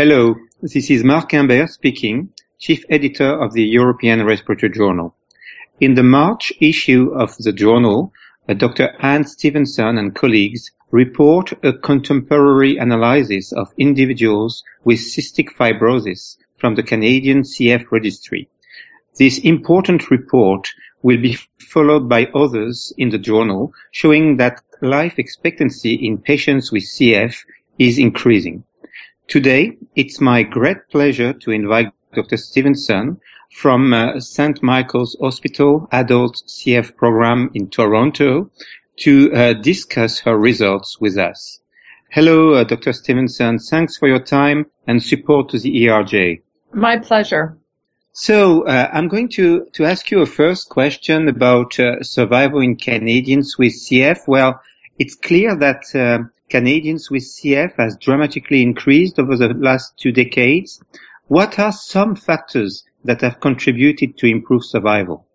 Hello, this is Marc Humbert speaking, Chief Editor of the European Respiratory Journal. In the March issue of the journal, uh, Dr. Anne Stephenson and colleagues report a contemporary analysis of individuals with cystic fibrosis from the Canadian CF registry. This important report will be followed by others in the journal showing that life expectancy in patients with CF is increasing. Today, it's my great pleasure to invite Dr. Stephenson from uh, St. Michael's Hospital Adult CF Program in Toronto to uh, discuss her results with us. Hello, uh, Dr. Stephenson. Thanks for your time and support to the ERJ. My pleasure. So uh, I'm going to, to ask you a first question about uh, survival in Canadians with CF. Well, it's clear that uh, Canadians with CF has dramatically increased over the last two decades. What are some factors that have contributed to improved survival?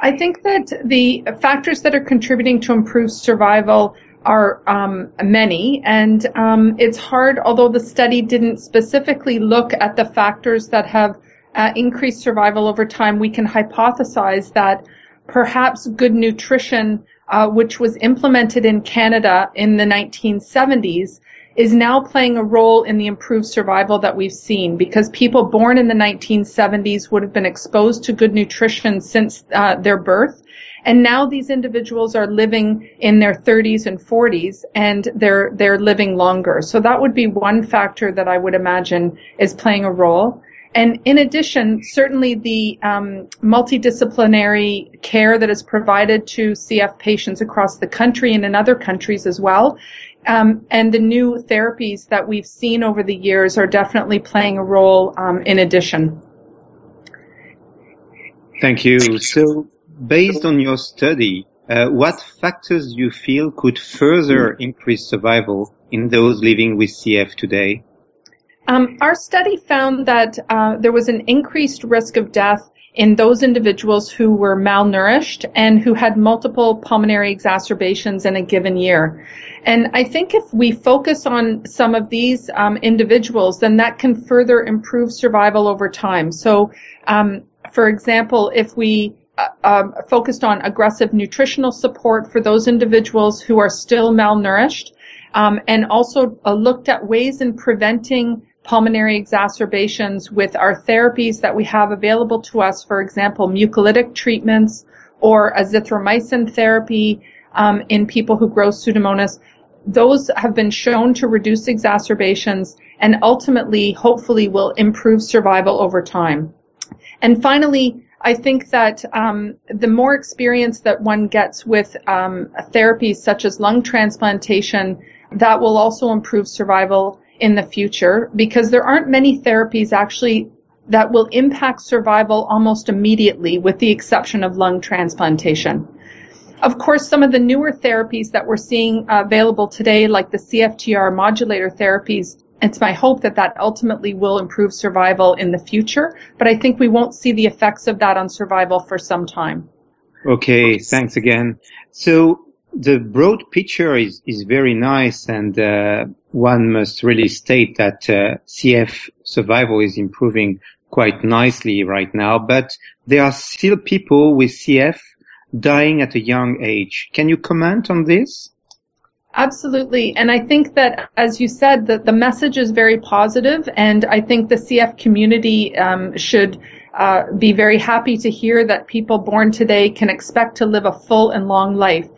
I think that the factors that are contributing to improved survival are um, many, and um, it's hard, although the study didn't specifically look at the factors that have uh, increased survival over time, we can hypothesize that perhaps good nutrition uh, which was implemented in Canada in the 1970s, is now playing a role in the improved survival that we've seen because people born in the 1970s would have been exposed to good nutrition since uh, their birth. And now these individuals are living in their 30s and 40s and they're, they're living longer. So that would be one factor that I would imagine is playing a role. And in addition, certainly the um, multidisciplinary care that is provided to CF patients across the country and in other countries as well, um, and the new therapies that we've seen over the years are definitely playing a role um, in addition. Thank you. So, based on your study, uh, what factors do you feel could further increase survival in those living with CF today? Um, our study found that uh, there was an increased risk of death in those individuals who were malnourished and who had multiple pulmonary exacerbations in a given year. And I think if we focus on some of these um, individuals, then that can further improve survival over time. So, um, for example, if we uh, um, focused on aggressive nutritional support for those individuals who are still malnourished, um, and also uh, looked at ways in preventing pulmonary exacerbations with our therapies that we have available to us, for example, mucolytic treatments or azithromycin therapy um, in people who grow pseudomonas. Those have been shown to reduce exacerbations and ultimately, hopefully, will improve survival over time. And finally, I think that um, the more experience that one gets with um, therapies such as lung transplantation, that will also improve survival in the future because there aren't many therapies actually that will impact survival almost immediately with the exception of lung transplantation. Of course, some of the newer therapies that we're seeing available today, like the CFTR modulator therapies, it's my hope that that ultimately will improve survival in the future, but I think we won't see the effects of that on survival for some time. Okay, thanks again. So the broad picture is, is very nice and uh, one must really state that uh, CF survival is improving quite nicely right now, but there are still people with CF dying at a young age. Can you comment on this? Absolutely. And I think that, as you said, that the message is very positive, and I think the CF community um, should uh, be very happy to hear that people born today can expect to live a full and long life.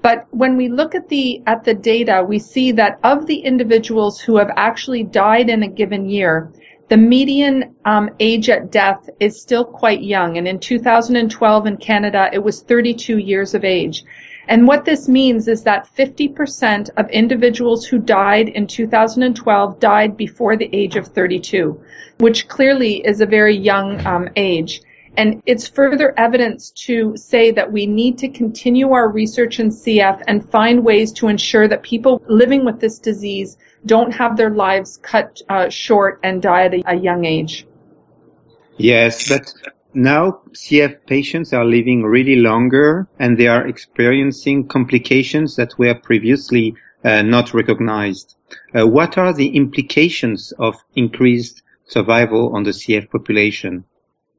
But when we look at the at the data, we see that of the individuals who have actually died in a given year, the median um, age at death is still quite young. And in 2012 in Canada, it was 32 years of age. And what this means is that 50% of individuals who died in 2012 died before the age of 32, which clearly is a very young um, age. And it's further evidence to say that we need to continue our research in CF and find ways to ensure that people living with this disease don't have their lives cut uh, short and die at a, a young age. Yes, but now CF patients are living really longer and they are experiencing complications that were previously uh, not recognized. Uh, what are the implications of increased survival on the CF population?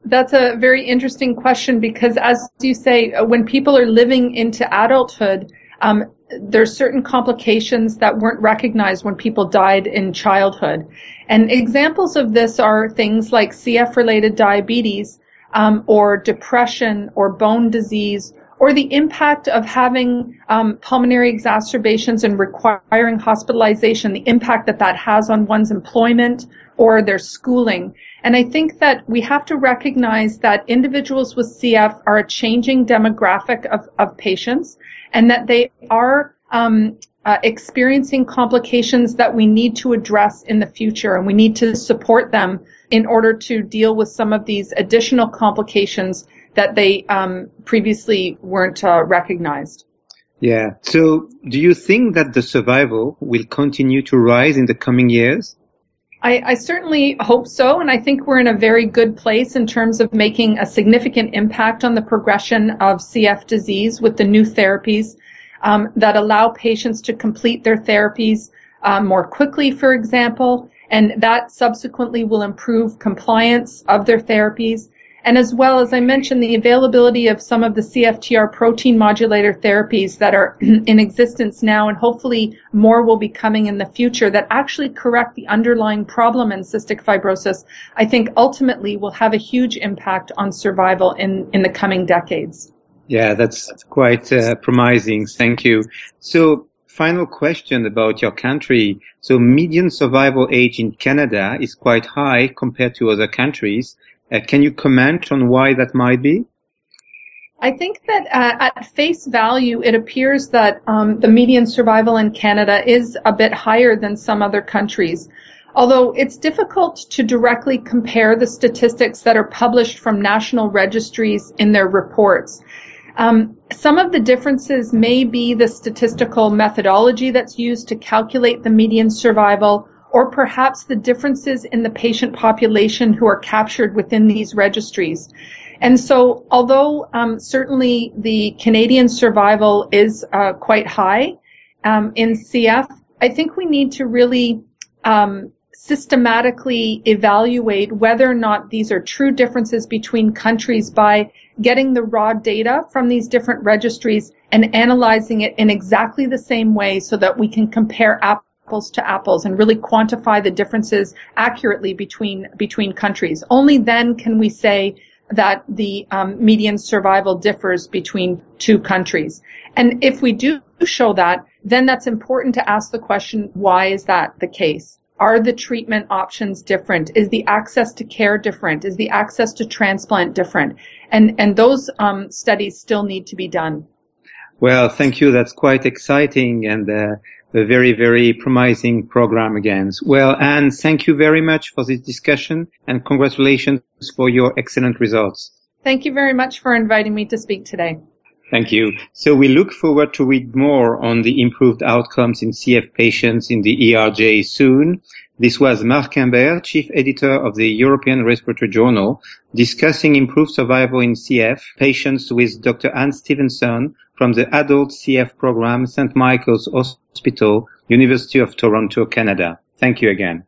That's a very interesting question because, as you say, uh, when people are living into adulthood, um, there's certain complications that weren't recognized when people died in childhood. And examples of this are things like CF-related diabetes, um, or depression, or bone disease, or the impact of having um, pulmonary exacerbations and requiring hospitalization, the impact that that has on one's employment or their schooling. And I think that we have to recognize that individuals with CF are a changing demographic of, of patients and that they are um, uh, experiencing complications that we need to address in the future and we need to support them in order to deal with some of these additional complications that they um, previously weren't uh, recognized. Yeah. So do you think that the survival will continue to rise in the coming years? I, I, certainly hope so, and I think we're in a very good place in terms of making a significant impact on the progression of CF disease with the new therapies um, that allow patients to complete their therapies uh, more quickly, for example, and that subsequently will improve compliance of their therapies and as well as I mentioned, the availability of some of the CFTR protein modulator therapies that are in existence now, and hopefully more will be coming in the future that actually correct the underlying problem in cystic fibrosis, I think ultimately will have a huge impact on survival in, in the coming decades. Yeah, that's quite uh, promising. Thank you. So final question about your country. So median survival age in Canada is quite high compared to other countries. Uh, can you comment on why that might be? I think that uh, at face value, it appears that um, the median survival in Canada is a bit higher than some other countries. Although it's difficult to directly compare the statistics that are published from national registries in their reports. Um, some of the differences may be the statistical methodology that's used to calculate the median survival or perhaps the differences in the patient population who are captured within these registries. And so, although um, certainly the Canadian survival is uh, quite high um, in CF, I think we need to really um, systematically evaluate whether or not these are true differences between countries by getting the raw data from these different registries and analyzing it in exactly the same way so that we can compare apples to apples and really quantify the differences accurately between between countries. Only then can we say that the um, median survival differs between two countries. And if we do show that, then that's important to ask the question, why is that the case? Are the treatment options different? Is the access to care different? Is the access to transplant different? And, and those um, studies still need to be done. Well, thank you. That's quite exciting. And uh, a very, very promising program again. Well, Anne, thank you very much for this discussion and congratulations for your excellent results. Thank you very much for inviting me to speak today. Thank you. So we look forward to read more on the improved outcomes in CF patients in the ERJ soon. This was Marc Humbert, Chief Editor of the European Respiratory Journal, discussing improved survival in CF patients with Dr. Anne Stephenson from the Adult CF Program, St. Michael's Hospital, University of Toronto, Canada. Thank you again.